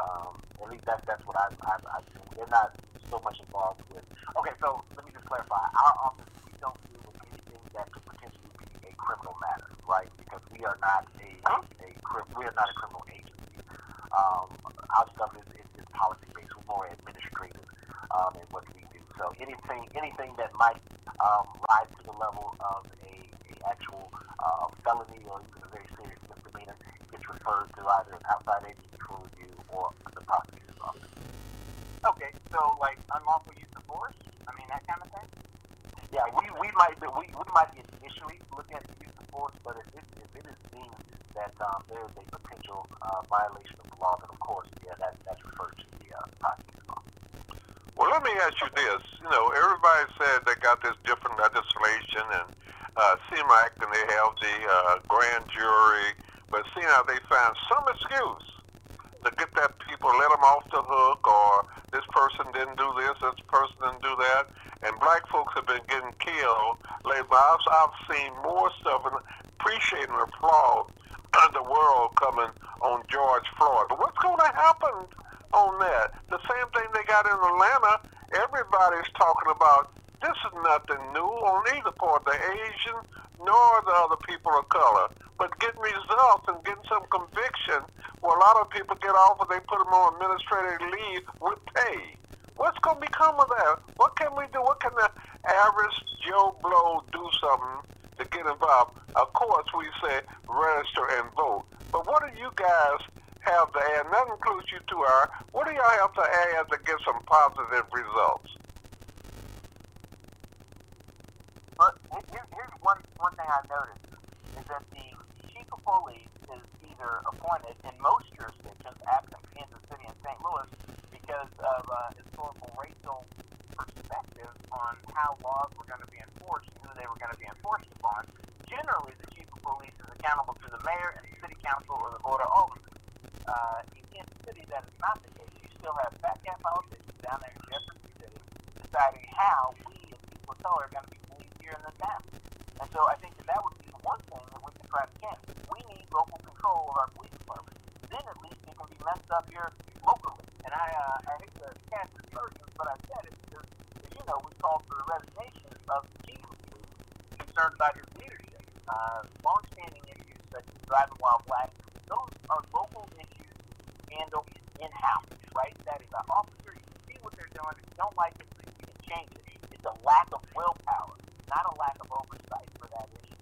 Um, at least that's that's what I've, I've, I've seen. They're not so much involved with. Okay, so let me just clarify. Our office we don't deal with anything that could potentially be a criminal matter, right? Because we are not a a we are not a criminal agency. Um, our stuff is, is, is policy based. We're more administrative um, in what we do. So anything anything that might um, rise to the level of a, a actual uh, felony or even a very serious misdemeanor gets referred to either an outside agency for review or the prosecutor's office. Okay. So like unlawful use of force. I mean that kind of thing. Yeah, we, we might be, we, we might be initially look at the use of force, but if it, if it is deemed that um, there is a potential uh, violation of the law, then of course, yeah, that, that's referred to the uh, prosecutor's office. Well, let me ask you this. You know, everybody said they got this different legislation and uh, CMAC and they have the uh, grand jury, but see now they find some excuse to get that people, let them off the hook, or this person didn't do this, this person didn't do that, and black folks have been getting killed lately. I've, I've seen more stuff and appreciate and applaud the world coming on George Floyd. But what's going to happen on that? The same thing they got in Atlanta. Everybody's talking about this is nothing new on either part, the Asian nor the other people of color. But getting results and getting some conviction, where a lot of people get off and they put them on administrative leave with pay. What's going to become of that? What can we do? What can the average Joe Blow do something to get involved? Of course, we say register and vote. But what do you guys have to add? And that includes you two, are. What do y'all have to add to get some positive results? But here, here's one one thing I noticed is that the chief of police is either appointed in most jurisdictions, absent Kansas City and St. Louis, because of uh, historical racial perspective on how laws were going to be enforced and who they were going to be enforced upon. Generally, the chief of police is accountable to the mayor and the city council or the board of aldermen. Uh, in Kansas City, that is not the case. You still have fat cat politicians down there in Jefferson City deciding how we as people of color are going to be policed here in the town. And so I think that that would be the one thing that we can try to change. We need local control of our police department. Then at least it can be messed up here locally. And I, uh, I hate to cast aspersions, but I said it because, as you know, we called for the resignation of the chief concerned about his leadership. Uh, long-standing issues such as driving while black, those are local issues handled in-house, right? That is an officer. You can see what they're doing. If you don't like it, you can change it. It's a lack of willpower, not a lack of oversight for that issue.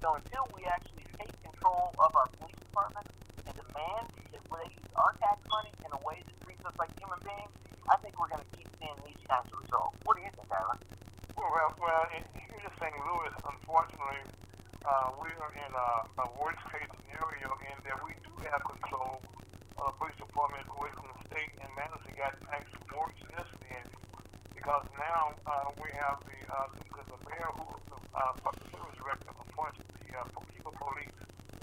So until we actually take control of our police department and demand that they use our tax money in a way that treats us like human beings, I think we're going to keep seeing these kinds of results. What do you think, Alan? Well, well, in, here in St. Louis, unfortunately, uh, we are in a, a worst case scenario in that we do have control of the police department away from the state, and Madison got actually more significant because now uh, we have the uh, the, the mayor who the uh, public service director appoints the uh,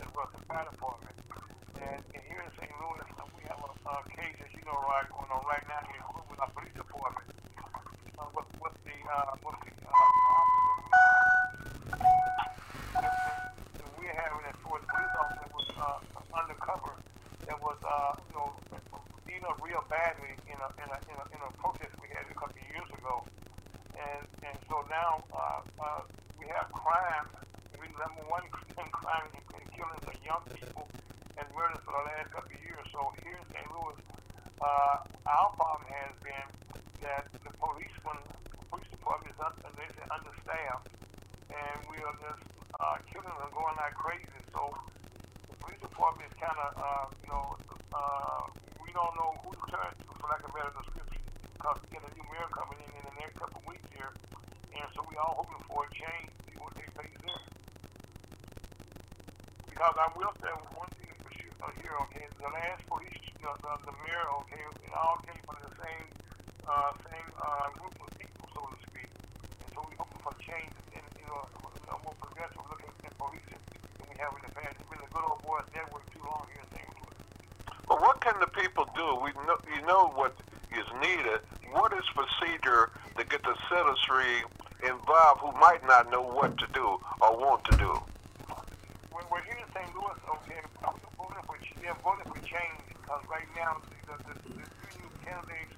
as well as the fire department. And, and here in St. Louis, uh, we have a, a case, as you know, right going on right now in with our police department. Uh, with, with the uh, with the uh, officer we have an enforced police officer was uh, undercover that was uh, you know beat up real badly in a in a in a, in a protest we had a couple of years ago, and and so now uh, uh, we have crime. We number one in killings young people and murders for the last couple of years. So here in St. Louis, uh, our problem has been that the policemen, police department is un- understaffed, and we are just uh, killing them going like crazy. So the police department is kind of, uh, you know, uh, we don't know who to turn to, for lack of better description, because we get a new mayor coming in in the next couple of weeks here, and so we all hoping for a change, see what they face there. Because I will say one thing for sure uh, here, okay, the last police, the, the, the mayor, okay, it all came from the same, uh, same, uh, group of people, so to speak. And so we're hoping for change in, you know, a more progressive looking at policing than we have in the past. It's been a good old boys network too long here in St. Louis. But what can the people do? We know, you know what is needed. What is procedure to get the citizenry involved who might not know what to do or want to do? When we're here in St. Louis, okay, I'm voting for, they're voting for change because right now the, the, the, the two new candidates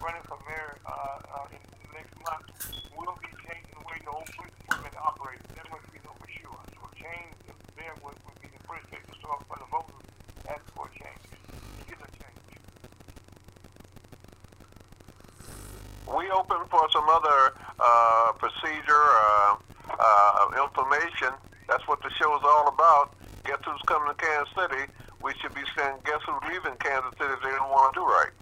running for mayor uh, uh, in, next month will be changing the way the whole police department operates. That much we know for sure. So change there would, would be the first thing to start for the voters ask for change. Get a change. We open for some other uh, procedure, uh, uh, information. That's what the show is all about. Guess who's coming to Kansas City? We should be saying, guess who's leaving Kansas City if they don't want to do right?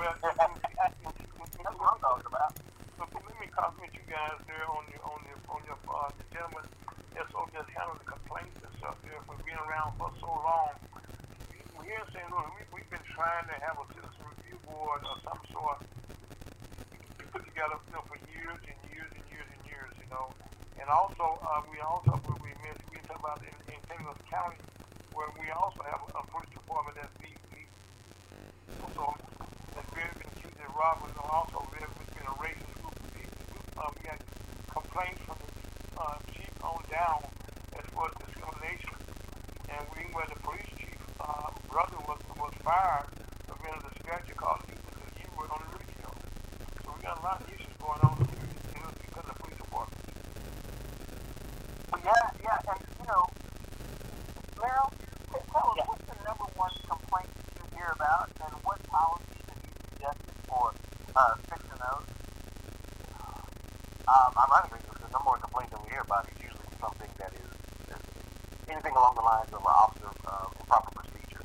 Well, That's what I'm talking about. So let me compliment you guys there on the on the on your uh, the gentleman that's over there handling the complaints and stuff there for being around for so long. We, here in St. Louis, we, we've been trying to have a citizen review board of some sort put together you know, for years and years and years and years, you know. And also, uh, we also we we talk about in, in St. Louis County where we also have a, police department that's we, we also that's very accused of robbery and also there has a racist group of people. Uh, we got complaints from the uh, chief on down as far as discrimination. And we where the police chief uh, brother was was fired for being a dispatcher called he was a U word on the radio. So we got a lot of issues going on you know, because of the police department. Yeah, yeah, and you know, Meryl, t- tell us what's the number one complaint that you hear about, and what policies have you suggested for uh, fixing those? Um, ironically, the the number one complaint that we hear about is usually something that is, is anything along the lines of an officer uh, improper procedure.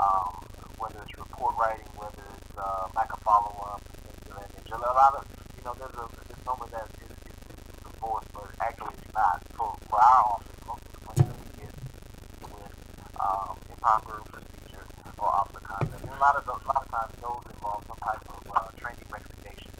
Um, whether it's report writing, whether it's uh, lack of follow up, things of that nature. A lot of, you know, there's a misnomer that is, is, is enforced, but actually it's not. For, for our office, most of the complaints that we get with um, improper procedure or officer conduct, and a lot of those, a lot of times those involve some type of uh, training recommendation.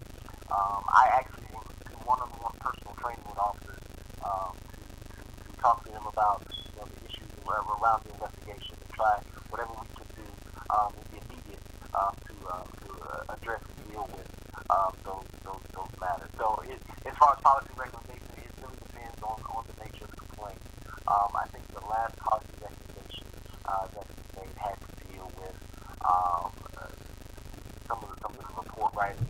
Um, I actually do one-on-one personal training with officers um, to, talk to them about you know, the issues around around the investigation and try whatever we can do um, in the immediate um, to, uh, to uh, address and deal with um, those, those, those matters. So it, as far as policy recommendation, it really depends on, on the nature of the complaint. Um, I think the last policy recommendation uh, that we made had to deal with um, uh, some of the, some of the report writing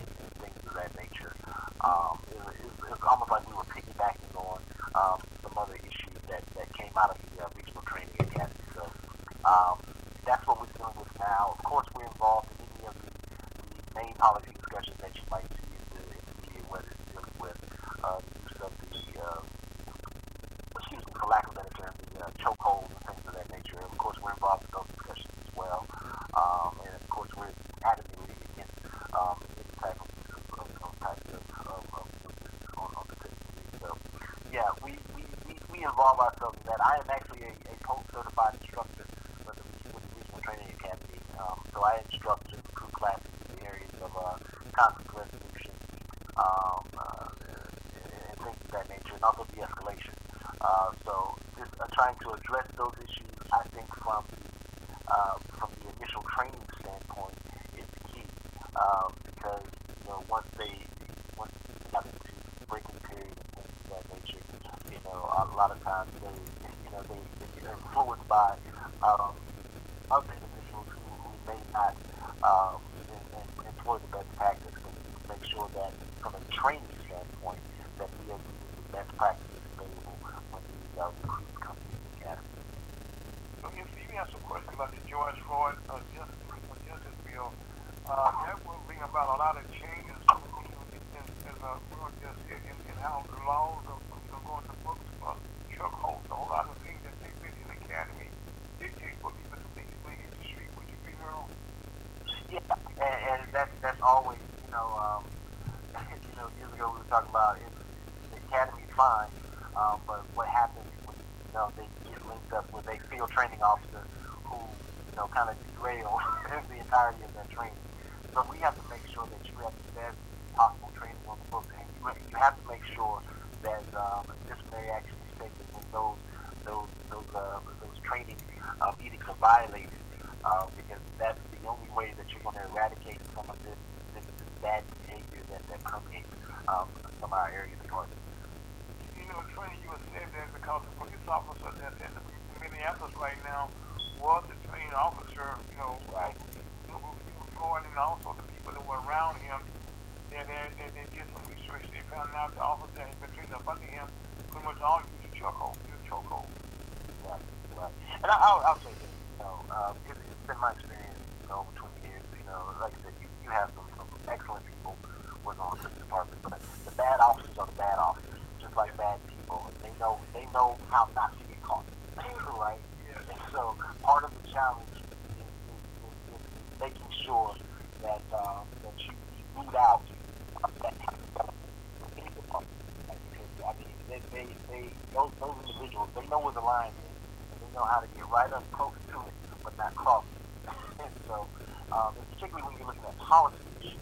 um, particularly when you're looking at policy issues,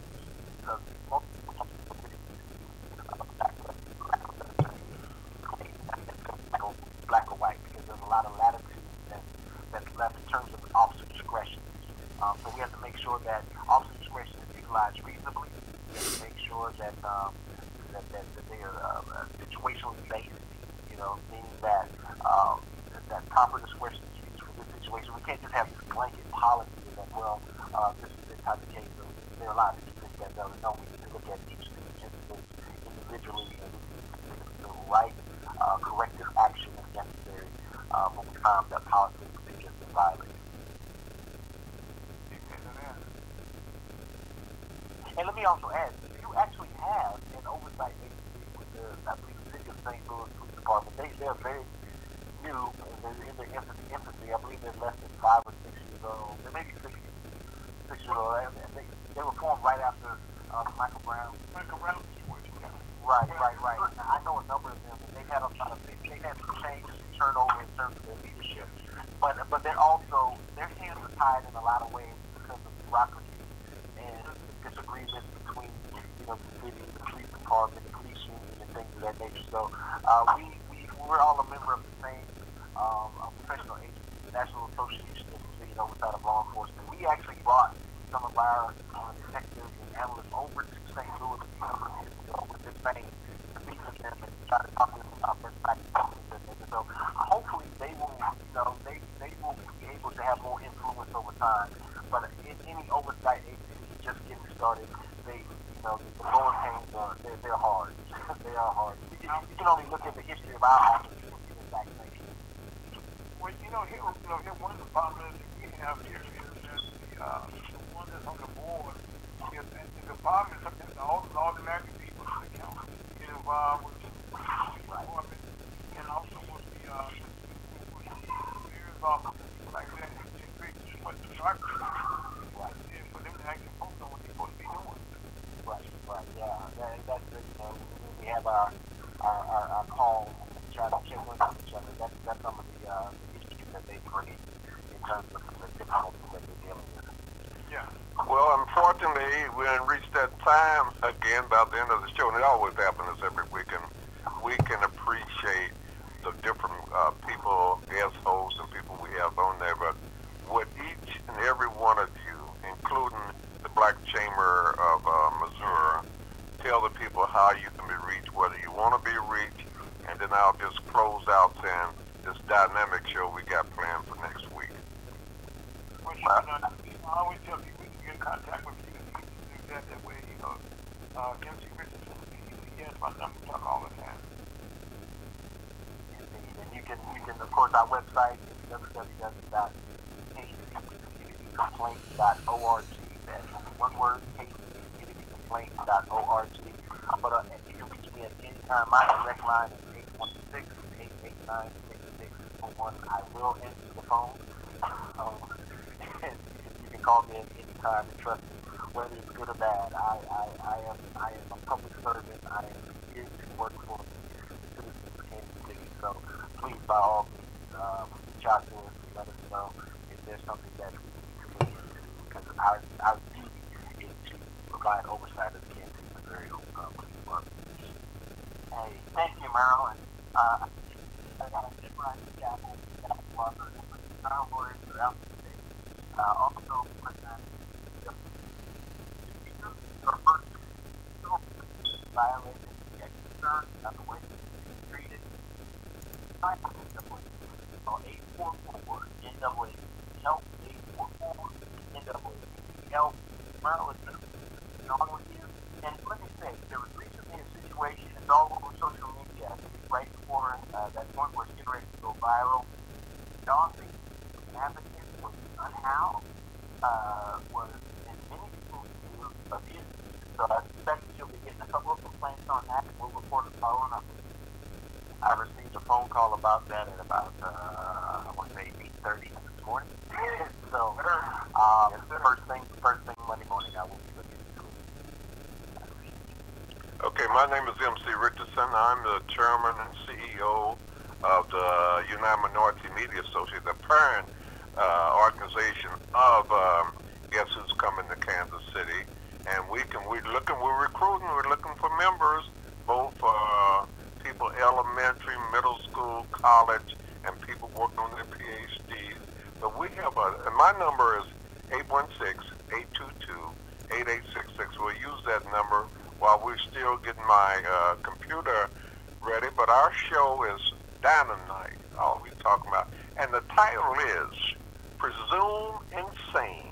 because multiple companies are really about the black or white, because there's a lot of latitude that, that's left in terms of officer discretion. So we have to make sure that officer discretion is utilized reasonably. We make sure that that, that, they are situationally based, you know, meaning that that proper discretion is for this situation. We can't just have this blanket policy that, well, uh, this is type of case of there are a lot of people that don't know we need to look at each individual individually and right uh, corrective action if necessary uh, when we find that our hearts. You can, you can only look at the history of our hearts and see the exact same. Well, you know, here, you know, here one of the problems that we have here is that the, uh, the one that's on the board is that the problem is something that all, all the American people in the county get involved with the department and also with the uh, with the mayor's office. Uh, our, our, our, our calls trying to check with each other. That's, that's some of the, uh, issues that they create in terms of the difficulties that they're dealing with. Yeah. Well, unfortunately, we didn't reach that time again about the end of the show, and it always happens every course, our website is www.casecommunitycomplaints.org. That's one word, casecommunitycomplaints.org. But uh, you can reach me at any time. My direct line is 816 889 6641. I will answer the phone. Um, and you can call me at any time. And trust me, whether it's good or bad, I, I, I am out to us let us know if there's something that we need to look into because our, our duty is to provide oversight of the Kansas City, Missouri uh, Hey, thank you, Marilyn. Uh, I got a different example that was travelers throughout the state. Uh, also, the speaker or person violated the concern about the way he's treated. I call 844 NAA help 844 NAA help. Marilyn, been on with you. And let me say, there was recently a situation, it's all over social media, I think it's right before uh, that point where it's getting ready to go viral. Dawson, an advocate was unhoused, uh, was in many people's view abused. So I suspect that you'll be getting a couple of complaints on that, and we'll report it following up. I received a phone call about that at about, uh, I want to say 8.30 this morning. so, um, first thing, first thing Monday morning, I will be looking into it. Okay, my name is MC Richardson. I'm the chairman and CEO of the United Minority Media Association, the parent uh, organization of um, Guess Who's Coming to Kansas City. And we can, we're looking, we're recruiting, we're looking for members, both uh, people elementary, middle school, college, and people working on their PhDs. But we have a, and my number is 816-822-8866. We'll use that number while we're still getting my uh, computer ready. But our show is dynamite, all we talking about. And the title is Presume Insane.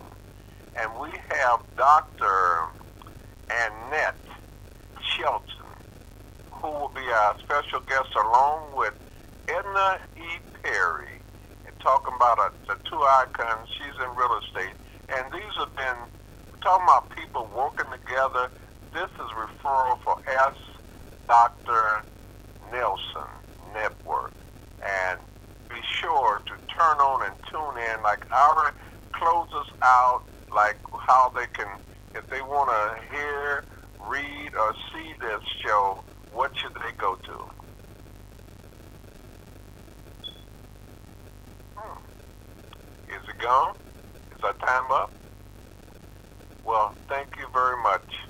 And we have Dr. Annette Shelton, who will be our special guest along with Edna E. Perry, and talking about uh, the two icons. She's in real estate. And these have been, talking about people working together. This is referral for S. Dr. Nelson Network. And be sure to turn on and tune in like our closes out, like how they can, if they want to hear, read, or see this show, what should they go to? Hmm. Is it gone? Is our time up? Well, thank you very much